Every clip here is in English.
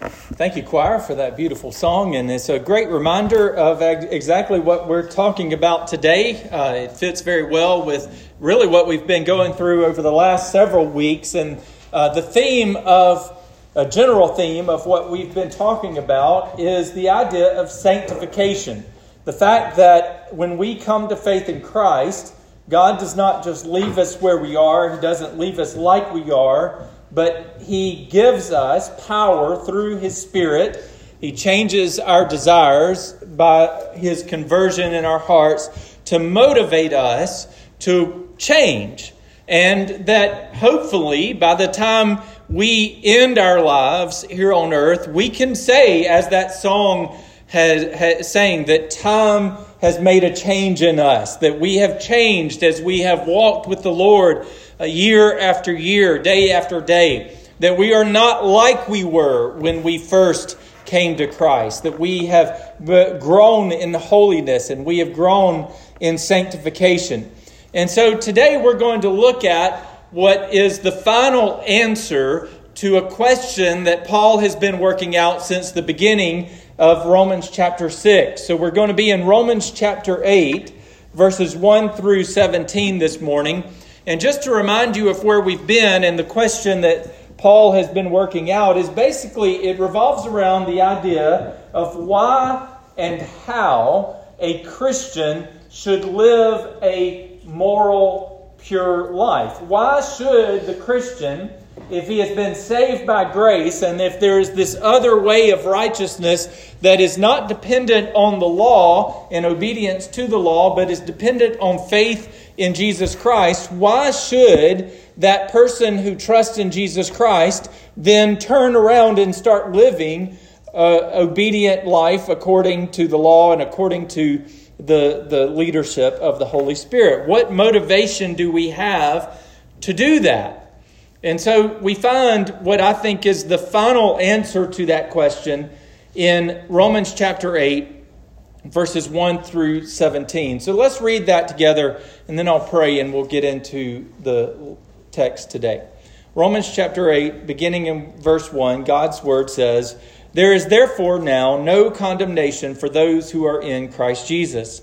Thank you, choir, for that beautiful song. And it's a great reminder of exactly what we're talking about today. Uh, it fits very well with really what we've been going through over the last several weeks. And uh, the theme of, a general theme of what we've been talking about is the idea of sanctification. The fact that when we come to faith in Christ, God does not just leave us where we are, He doesn't leave us like we are but He gives us power through His Spirit. He changes our desires by His conversion in our hearts to motivate us to change. And that hopefully, by the time we end our lives here on earth, we can say, as that song has, has saying, that time has made a change in us, that we have changed as we have walked with the Lord uh, year after year, day after day, that we are not like we were when we first came to Christ, that we have uh, grown in holiness and we have grown in sanctification. And so today we're going to look at what is the final answer to a question that Paul has been working out since the beginning of Romans chapter 6. So we're going to be in Romans chapter 8, verses 1 through 17 this morning. And just to remind you of where we've been, and the question that Paul has been working out is basically it revolves around the idea of why and how a Christian should live a moral, pure life. Why should the Christian, if he has been saved by grace, and if there is this other way of righteousness that is not dependent on the law and obedience to the law, but is dependent on faith in Jesus Christ, why should that person who trusts in Jesus Christ then turn around and start living obedient life according to the law and according to the, the leadership of the Holy Spirit? What motivation do we have to do that? And so we find what I think is the final answer to that question in Romans chapter 8 verses 1 through 17. So let's read that together, and then I'll pray and we'll get into the text today. Romans chapter 8, beginning in verse 1, God's word says, There is therefore now no condemnation for those who are in Christ Jesus.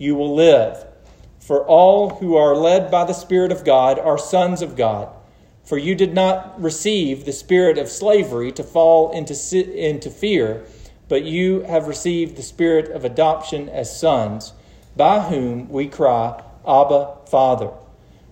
you will live. For all who are led by the Spirit of God are sons of God. For you did not receive the spirit of slavery to fall into, into fear, but you have received the spirit of adoption as sons, by whom we cry, Abba, Father.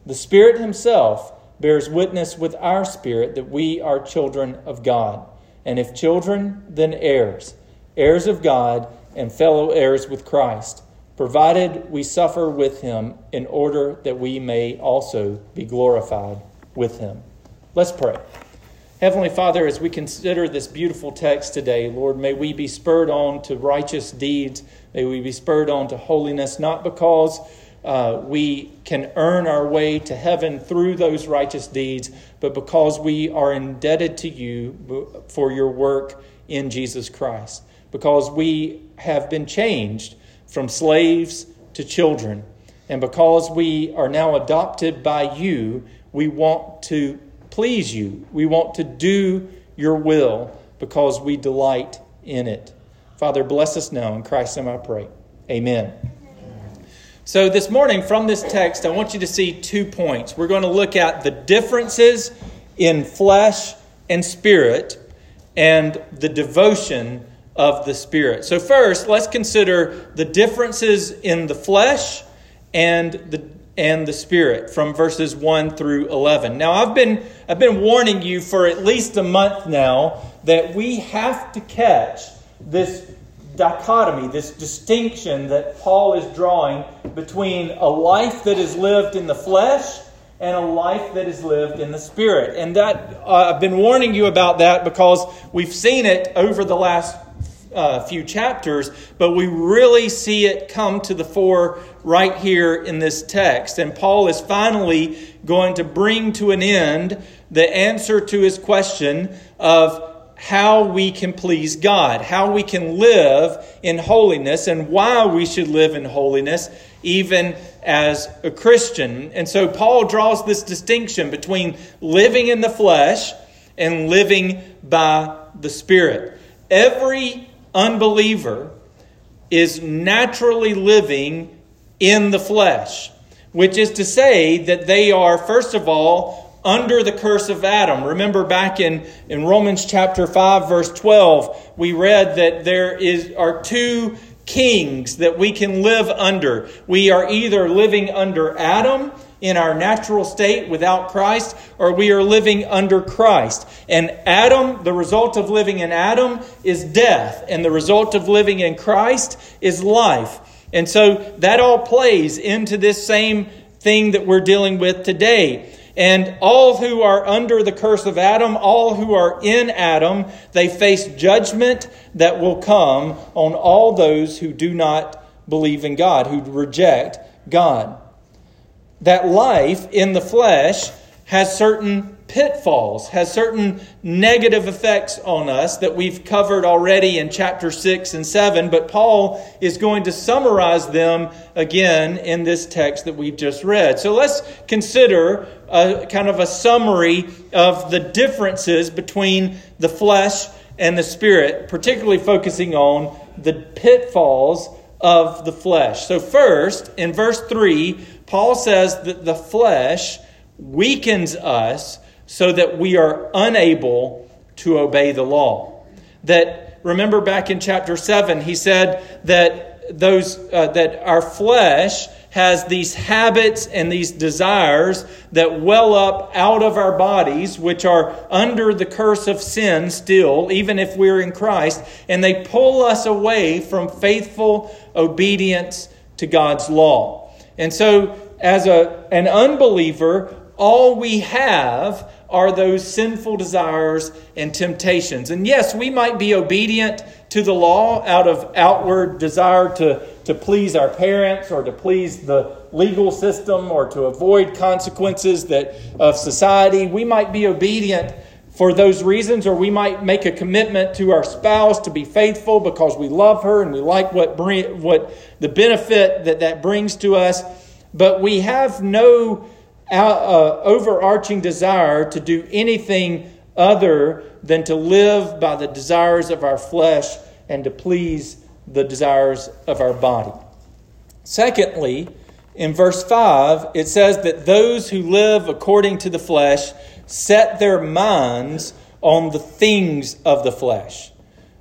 The Spirit Himself bears witness with our spirit that we are children of God. And if children, then heirs, heirs of God, and fellow heirs with Christ, provided we suffer with him in order that we may also be glorified with him. Let's pray. Heavenly Father, as we consider this beautiful text today, Lord, may we be spurred on to righteous deeds. May we be spurred on to holiness, not because uh, we can earn our way to heaven through those righteous deeds, but because we are indebted to you for your work in Jesus Christ. Because we have been changed from slaves to children. And because we are now adopted by you, we want to please you. We want to do your will because we delight in it. Father, bless us now. In Christ's name I pray. Amen. So, this morning from this text, I want you to see two points. We're going to look at the differences in flesh and spirit and the devotion of the Spirit. So, first, let's consider the differences in the flesh and the and the spirit from verses 1 through 11 now i've been i've been warning you for at least a month now that we have to catch this dichotomy this distinction that paul is drawing between a life that is lived in the flesh and a life that is lived in the spirit and that uh, i've been warning you about that because we've seen it over the last uh, few chapters, but we really see it come to the fore right here in this text. And Paul is finally going to bring to an end the answer to his question of how we can please God, how we can live in holiness, and why we should live in holiness, even as a Christian. And so Paul draws this distinction between living in the flesh and living by the Spirit. Every unbeliever is naturally living in the flesh, which is to say that they are, first of all, under the curse of Adam. Remember back in, in Romans chapter 5, verse 12, we read that there is, are two kings that we can live under. We are either living under Adam in our natural state without Christ, or we are living under Christ. And Adam, the result of living in Adam is death, and the result of living in Christ is life. And so that all plays into this same thing that we're dealing with today. And all who are under the curse of Adam, all who are in Adam, they face judgment that will come on all those who do not believe in God, who reject God that life in the flesh has certain pitfalls, has certain negative effects on us that we've covered already in chapter 6 and 7, but Paul is going to summarize them again in this text that we've just read. So let's consider a kind of a summary of the differences between the flesh and the spirit, particularly focusing on the pitfalls of the flesh. So, first, in verse 3, Paul says that the flesh weakens us so that we are unable to obey the law. That remember back in chapter 7 he said that those uh, that our flesh has these habits and these desires that well up out of our bodies, which are under the curse of sin still, even if we're in Christ, and they pull us away from faithful obedience to God's law. And so, as a, an unbeliever, all we have are those sinful desires and temptations. And yes, we might be obedient to the law out of outward desire to, to please our parents or to please the legal system or to avoid consequences that, of society. We might be obedient for those reasons, or we might make a commitment to our spouse to be faithful because we love her and we like what, bring, what the benefit that that brings to us. But we have no uh, uh, overarching desire to do anything other than to live by the desires of our flesh and to please the desires of our body. Secondly, in verse 5, it says that those who live according to the flesh set their minds on the things of the flesh.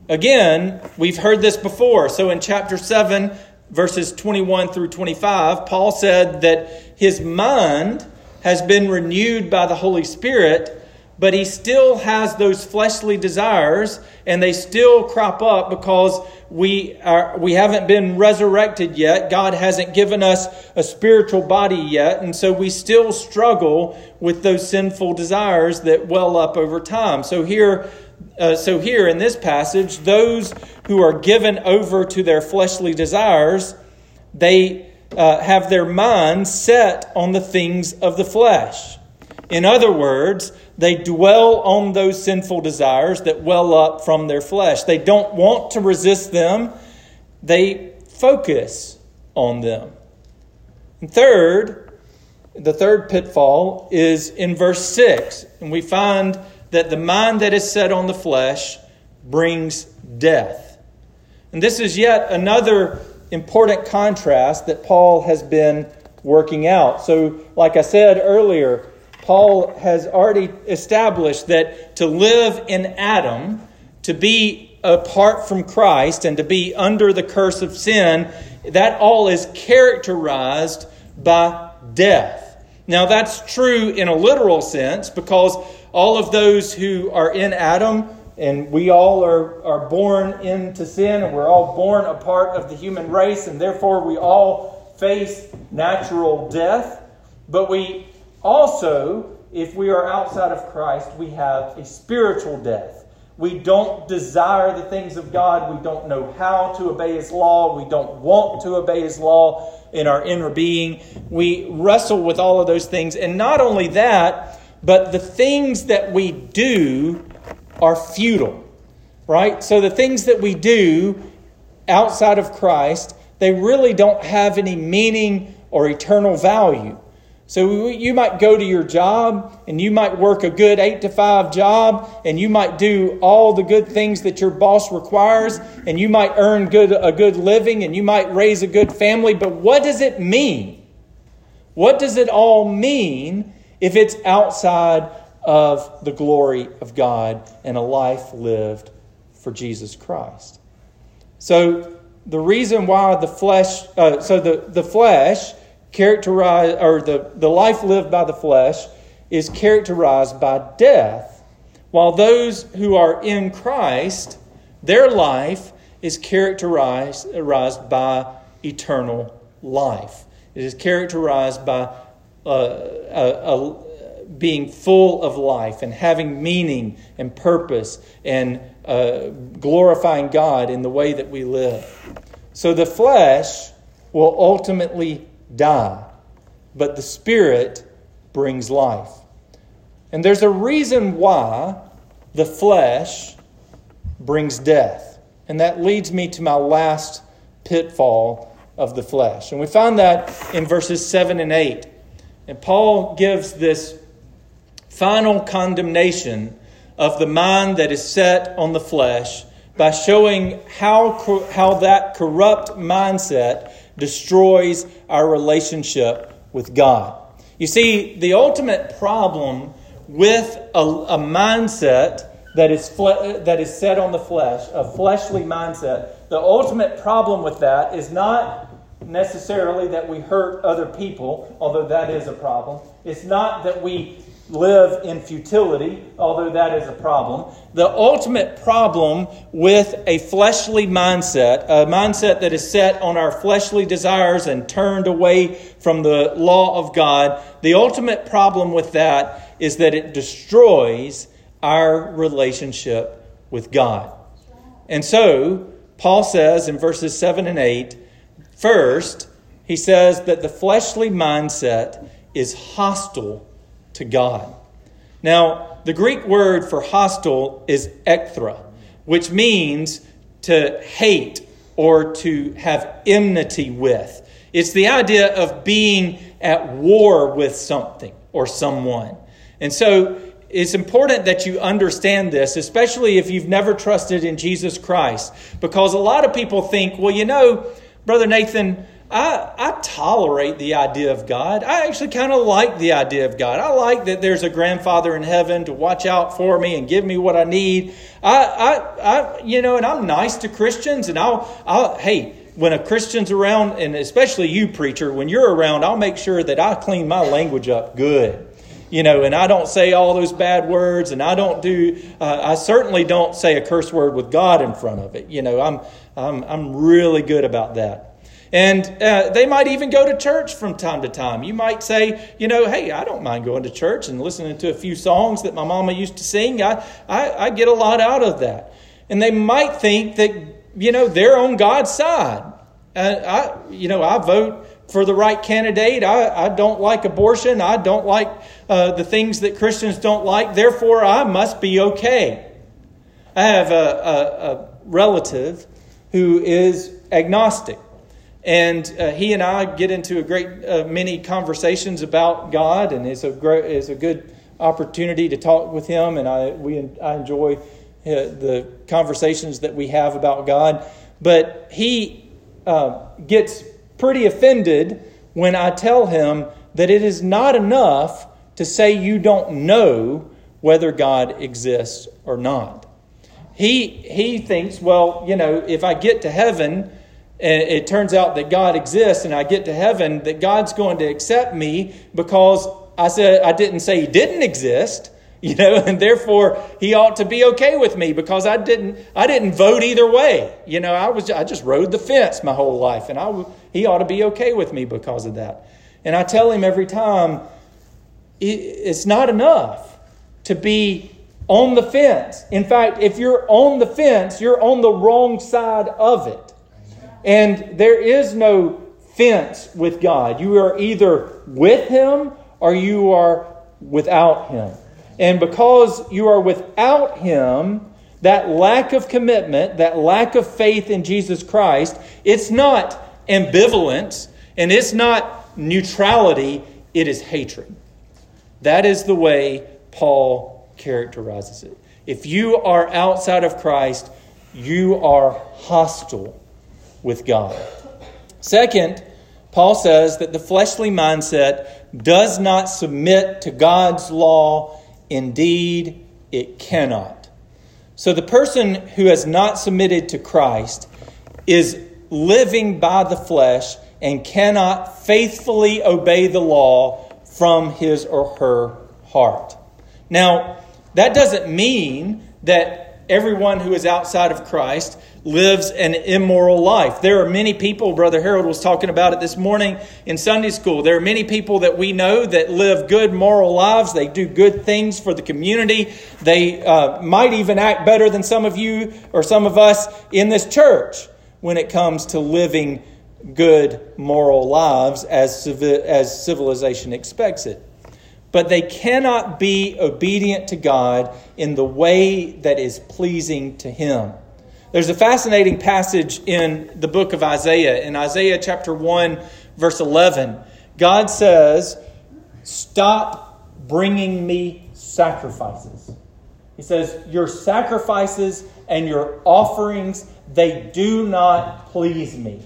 Again, we've heard this before. So in chapter 7, verses 21 through 25, Paul said that his mind has been renewed by the Holy Spirit, but he still has those fleshly desires and they still crop up because we are we haven't been resurrected yet. God hasn't given us a spiritual body yet and so we still struggle with those sinful desires that well up over time. So here uh, so here in this passage those who are given over to their fleshly desires they uh, have their minds set on the things of the flesh in other words they dwell on those sinful desires that well up from their flesh. They don't want to resist them, they focus on them. And third, the third pitfall is in verse 6. And we find that the mind that is set on the flesh brings death. And this is yet another important contrast that Paul has been working out. So, like I said earlier, Paul has already established that to live in Adam, to be apart from Christ, and to be under the curse of sin, that all is characterized by death. Now, that's true in a literal sense because all of those who are in Adam, and we all are, are born into sin, and we're all born a part of the human race, and therefore we all face natural death. But we also, if we are outside of Christ, we have a spiritual death. We don't desire the things of God. We don't know how to obey His law. We don't want to obey His law in our inner being. We wrestle with all of those things. And not only that, but the things that we do are futile, right? So the things that we do outside of Christ, they really don't have any meaning or eternal value. So you might go to your job and you might work a good 8 to 5 job and you might do all the good things that your boss requires and you might earn good a good living and you might raise a good family, but what does it mean? What does it all mean if it's outside of the glory of God and a life lived for Jesus Christ? So the reason why the flesh uh, so the the flesh characterized, or the, the life lived by the flesh is characterized by death, while those who are in Christ, their life is characterized by eternal life. It is characterized by uh, a, a, being full of life and having meaning and purpose and uh, glorifying God in the way that we live. So the flesh will ultimately die, but the Spirit brings life. And there's a reason why the flesh brings death. And that leads me to my last pitfall of the flesh. And we find that in verses 7 and 8. And Paul gives this final condemnation of the mind that is set on the flesh by showing how, how that corrupt mindset destroys our relationship with God. You see, the ultimate problem with a, a mindset that is, fle- that is set on the flesh, a fleshly mindset, the ultimate problem with that is not necessarily that we hurt other people, although that is a problem. It's not that we live in futility, although that is a problem. The ultimate problem with a fleshly mindset, a mindset that is set on our fleshly desires and turned away from the law of God, the ultimate problem with that is that it destroys our relationship with God. And so, Paul says in verses 7 and 8, first, he says that the fleshly mindset is hostile to God. Now, the Greek word for hostile is ekthra, which means to hate or to have enmity with. It's the idea of being at war with something or someone. And so it's important that you understand this, especially if you've never trusted in Jesus Christ, because a lot of people think, well, you know, Brother Nathan, I, I tolerate the idea of God. I actually kind of like the idea of God. I like that there's a grandfather in heaven to watch out for me and give me what I need. I, I, I you know, and I'm nice to Christians, and I'll, I'll, hey, when a Christian's around, and especially you, preacher, when you're around, I'll make sure that I clean my language up good. you know, and I don't say all those bad words, and I don't do, uh, I certainly don't say a curse word with God in front of it. You know, I'm, I'm, I'm really good about that. And uh, they might even go to church from time to time. You might say, you know, hey, I don't mind going to church and listening to a few songs that my mama used to sing. I, I, I get a lot out of that. And they might think that, you know, they're on God's side. Uh, I, you know, I vote for the right candidate. I, I don't like abortion. I don't like uh, the things that Christians don't like. Therefore, I must be okay. I have a, a, a relative who is agnostic. And uh, he and I get into a great uh, many conversations about God, and it's a great, it's a good opportunity to talk with him. And I we I enjoy uh, the conversations that we have about God. But he uh, gets pretty offended when I tell him that it is not enough to say you don't know whether God exists or not. He, he thinks, well, you know, if I get to heaven and it turns out that God exists and I get to heaven, that God's going to accept me because I said I didn't say he didn't exist, you know, and therefore he ought to be okay with me because I didn't I didn't vote either way. You know, I was I just rode the fence my whole life and I he ought to be okay with me because of that. And I tell him every time it's not enough to be on the fence. In fact, if you're on the fence, you're on the wrong side of it. And there is no fence with God. You are either with Him or you are without Him. And because you are without Him, that lack of commitment, that lack of faith in Jesus Christ, it's not ambivalence and it's not neutrality, it is hatred. That is the way Paul characterizes it. If you are outside of Christ, you are hostile with God. Second, Paul says that the fleshly mindset does not submit to God's law. Indeed, it cannot. So the person who has not submitted to Christ is living by the flesh and cannot faithfully obey the law from his or her heart. Now, that doesn't mean that everyone who is outside of Christ lives an immoral life. There are many people, Brother Harold was talking about it this morning in Sunday school. There are many people that we know that live good moral lives. They do good things for the community. They uh, might even act better than some of you or some of us in this church when it comes to living good moral lives as, as civilization expects it but they cannot be obedient to God in the way that is pleasing to Him. There's a fascinating passage in the book of Isaiah. In Isaiah chapter 1, verse 11, God says, Stop bringing me sacrifices. He says, Your sacrifices and your offerings, they do not please me.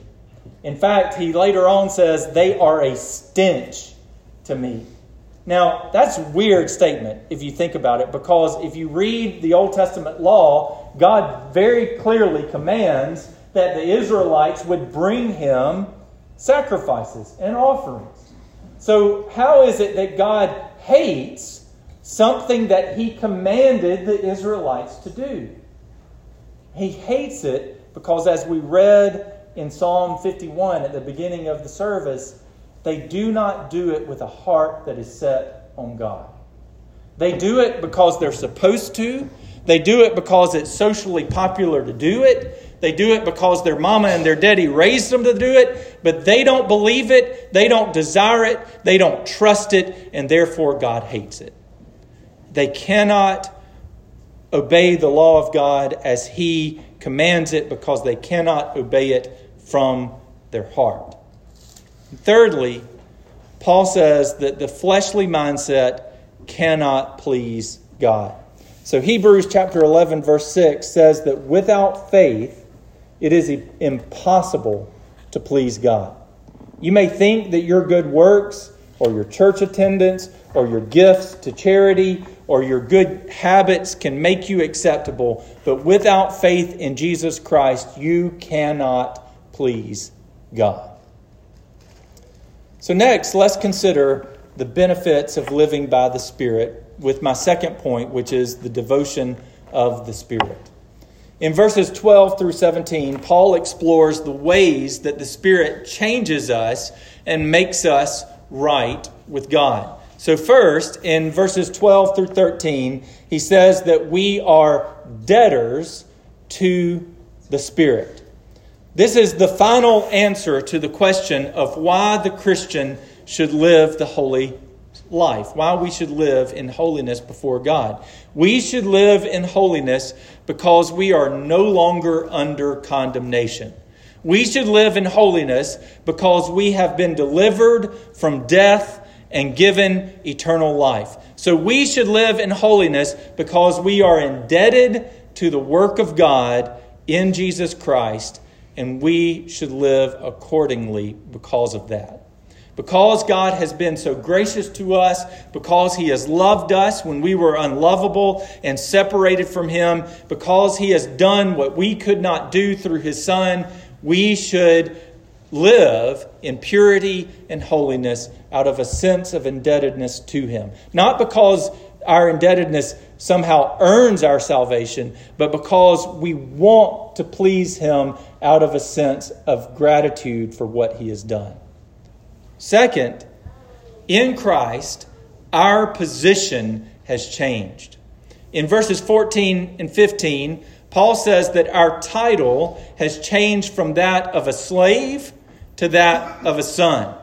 In fact, he later on says, They are a stench to me. Now, that's a weird statement if you think about it, because if you read the Old Testament law, God very clearly commands that the Israelites would bring him sacrifices and offerings. So, how is it that God hates something that he commanded the Israelites to do? He hates it because, as we read in Psalm 51 at the beginning of the service, they do not do it with a heart that is set on God. They do it because they're supposed to. They do it because it's socially popular to do it. They do it because their mama and their daddy raised them to do it, but they don't believe it, they don't desire it, they don't trust it, and therefore God hates it. They cannot obey the law of God as He commands it because they cannot obey it from their heart. Thirdly, Paul says that the fleshly mindset cannot please God. So Hebrews chapter 11 verse 6 says that without faith it is impossible to please God. You may think that your good works or your church attendance or your gifts to charity or your good habits can make you acceptable, but without faith in Jesus Christ you cannot please God. So, next, let's consider the benefits of living by the Spirit with my second point, which is the devotion of the Spirit. In verses 12 through 17, Paul explores the ways that the Spirit changes us and makes us right with God. So, first, in verses 12 through 13, he says that we are debtors to the Spirit. This is the final answer to the question of why the Christian should live the holy life, why we should live in holiness before God. We should live in holiness because we are no longer under condemnation. We should live in holiness because we have been delivered from death and given eternal life. So we should live in holiness because we are indebted to the work of God in Jesus Christ, and we should live accordingly because of that. Because God has been so gracious to us, because He has loved us when we were unlovable and separated from Him, because He has done what we could not do through His Son, we should live in purity and holiness out of a sense of indebtedness to Him. Not because our indebtedness somehow earns our salvation, but because we want to please Him out of a sense of gratitude for what He has done. Second, in Christ, our position has changed. In verses 14 and 15, Paul says that our title has changed from that of a slave to that of a son.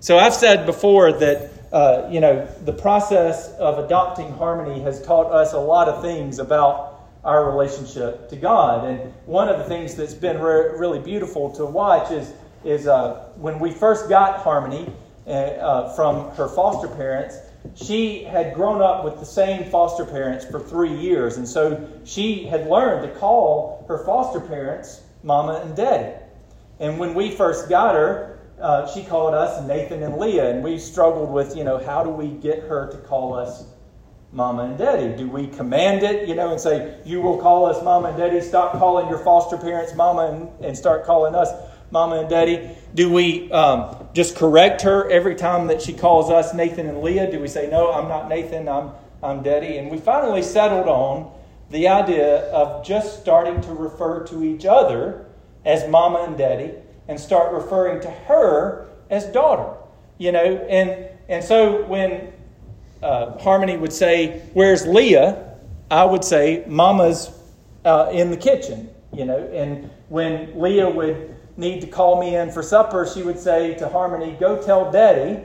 So I've said before that uh, you know the process of adopting harmony has taught us a lot of things about our relationship to God, and one of the things that's been re- really beautiful to watch is is uh, when we first got Harmony uh, uh, from her foster parents. She had grown up with the same foster parents for three years, and so she had learned to call her foster parents Mama and Daddy. And when we first got her, uh, she called us Nathan and Leah, and we struggled with, you know, how do we get her to call us Mama and Daddy? Do we command it, you know, and say, you will call us Mama and Daddy, stop calling your foster parents Mama and, and start calling us Mama and Daddy? Do we um, just correct her every time that she calls us Nathan and Leah? Do we say, no, I'm not Nathan, I'm, I'm Daddy? And we finally settled on the idea of just starting to refer to each other as mama and daddy and start referring to her as daughter. You know, and and so when uh, Harmony would say, "Where's Leah?" I would say, "Mama's uh, in the kitchen." You know, and when Leah would need to call me in for supper, she would say to Harmony, "Go tell Daddy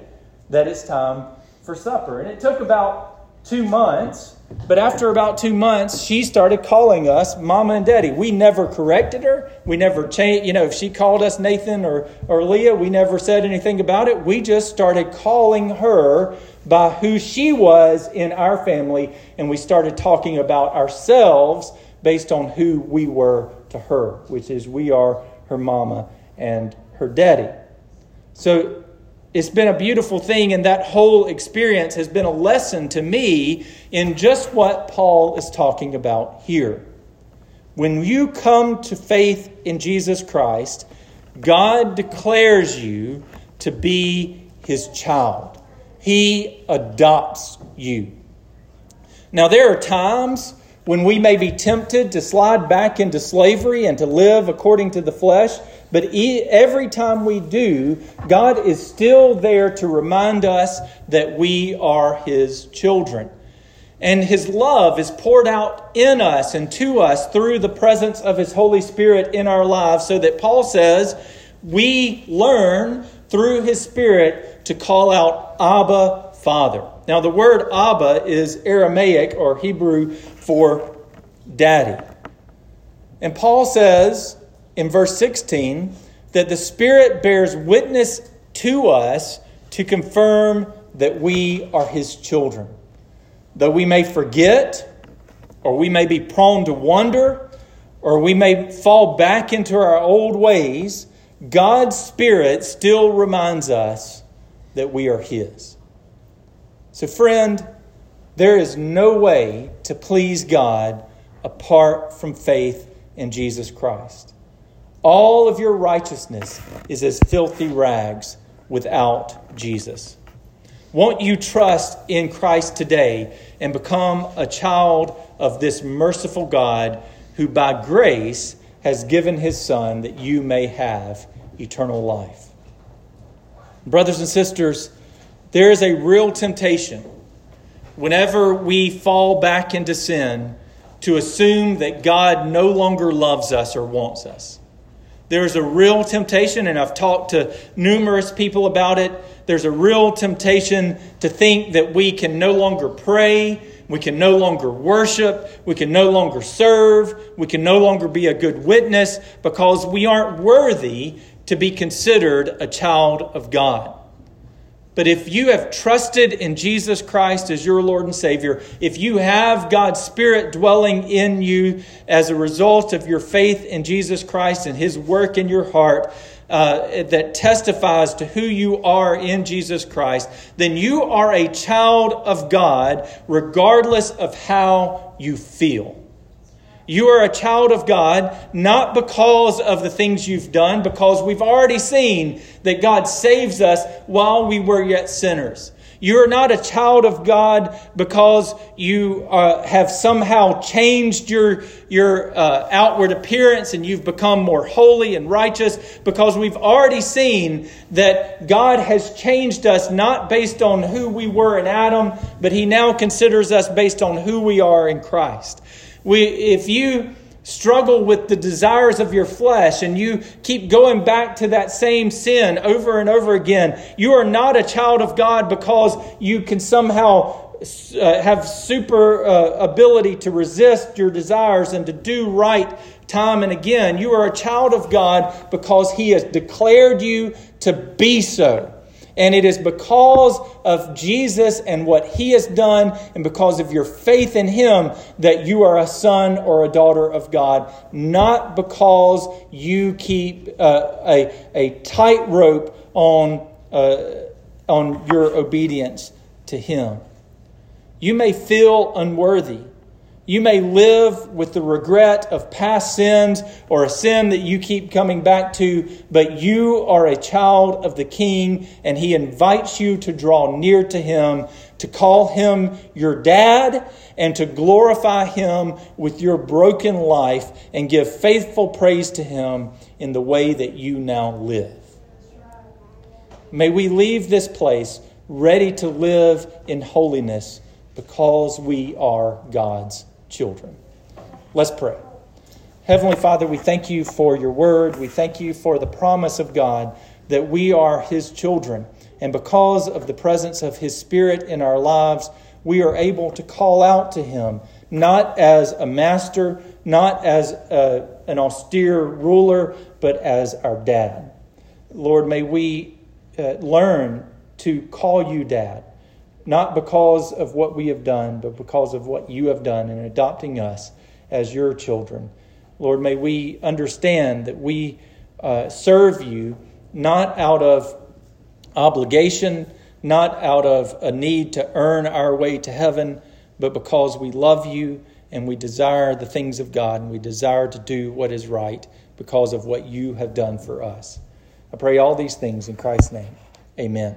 that it's time for supper." And it took about two months but after about two months, she started calling us mama and daddy. We never corrected her. We never changed, you know, if she called us Nathan or, or Leah, we never said anything about it. We just started calling her by who she was in our family, and we started talking about ourselves based on who we were to her, which is we are her mama and her daddy. So it's been a beautiful thing, and that whole experience has been a lesson to me in just what Paul is talking about here. When you come to faith in Jesus Christ, God declares you to be his child. He adopts you. Now, there are times when we may be tempted to slide back into slavery and to live according to the flesh. But every time we do, God is still there to remind us that we are His children. And His love is poured out in us and to us through the presence of His Holy Spirit in our lives, so that Paul says we learn through His Spirit to call out Abba, Father. Now, the word Abba is Aramaic or Hebrew for daddy. And Paul says in verse 16 that the Spirit bears witness to us to confirm that we are His children. Though we may forget, or we may be prone to wonder, or we may fall back into our old ways, God's Spirit still reminds us that we are His. So, friend, there is no way to please God apart from faith in Jesus Christ. All of your righteousness is as filthy rags without Jesus. Won't you trust in Christ today and become a child of this merciful God who, by grace, has given his Son that you may have eternal life? Brothers and sisters, there is a real temptation whenever we fall back into sin to assume that God no longer loves us or wants us. There's a real temptation, and I've talked to numerous people about it. There's a real temptation to think that we can no longer pray, we can no longer worship, we can no longer serve, we can no longer be a good witness because we aren't worthy to be considered a child of God. But if you have trusted in Jesus Christ as your Lord and Savior, if you have God's Spirit dwelling in you as a result of your faith in Jesus Christ and His work in your heart uh, that testifies to who you are in Jesus Christ, then you are a child of God regardless of how you feel. You are a child of God not because of the things you've done, because we've already seen that God saves us while we were yet sinners. You are not a child of God because you uh, have somehow changed your, your uh, outward appearance and you've become more holy and righteous, because we've already seen that God has changed us not based on who we were in Adam, but He now considers us based on who we are in Christ. We, if you struggle with the desires of your flesh and you keep going back to that same sin over and over again, you are not a child of God because you can somehow uh, have super uh, ability to resist your desires and to do right time and again. You are a child of God because He has declared you to be so. And it is because of Jesus and what he has done, and because of your faith in him, that you are a son or a daughter of God, not because you keep uh, a, a tightrope on, uh, on your obedience to him. You may feel unworthy. You may live with the regret of past sins or a sin that you keep coming back to, but you are a child of the King, and He invites you to draw near to Him, to call Him your dad, and to glorify Him with your broken life and give faithful praise to Him in the way that you now live. May we leave this place ready to live in holiness because we are God's children. Let's pray. Heavenly Father, we thank you for your word. We thank you for the promise of God that we are his children. And because of the presence of his Spirit in our lives, we are able to call out to him, not as a master, not as a, an austere ruler, but as our dad. Lord, may we uh, learn to call you dad not because of what we have done, but because of what you have done in adopting us as your children. Lord, may we understand that we uh, serve you not out of obligation, not out of a need to earn our way to heaven, but because we love you and we desire the things of God and we desire to do what is right because of what you have done for us. I pray all these things in Christ's name. Amen.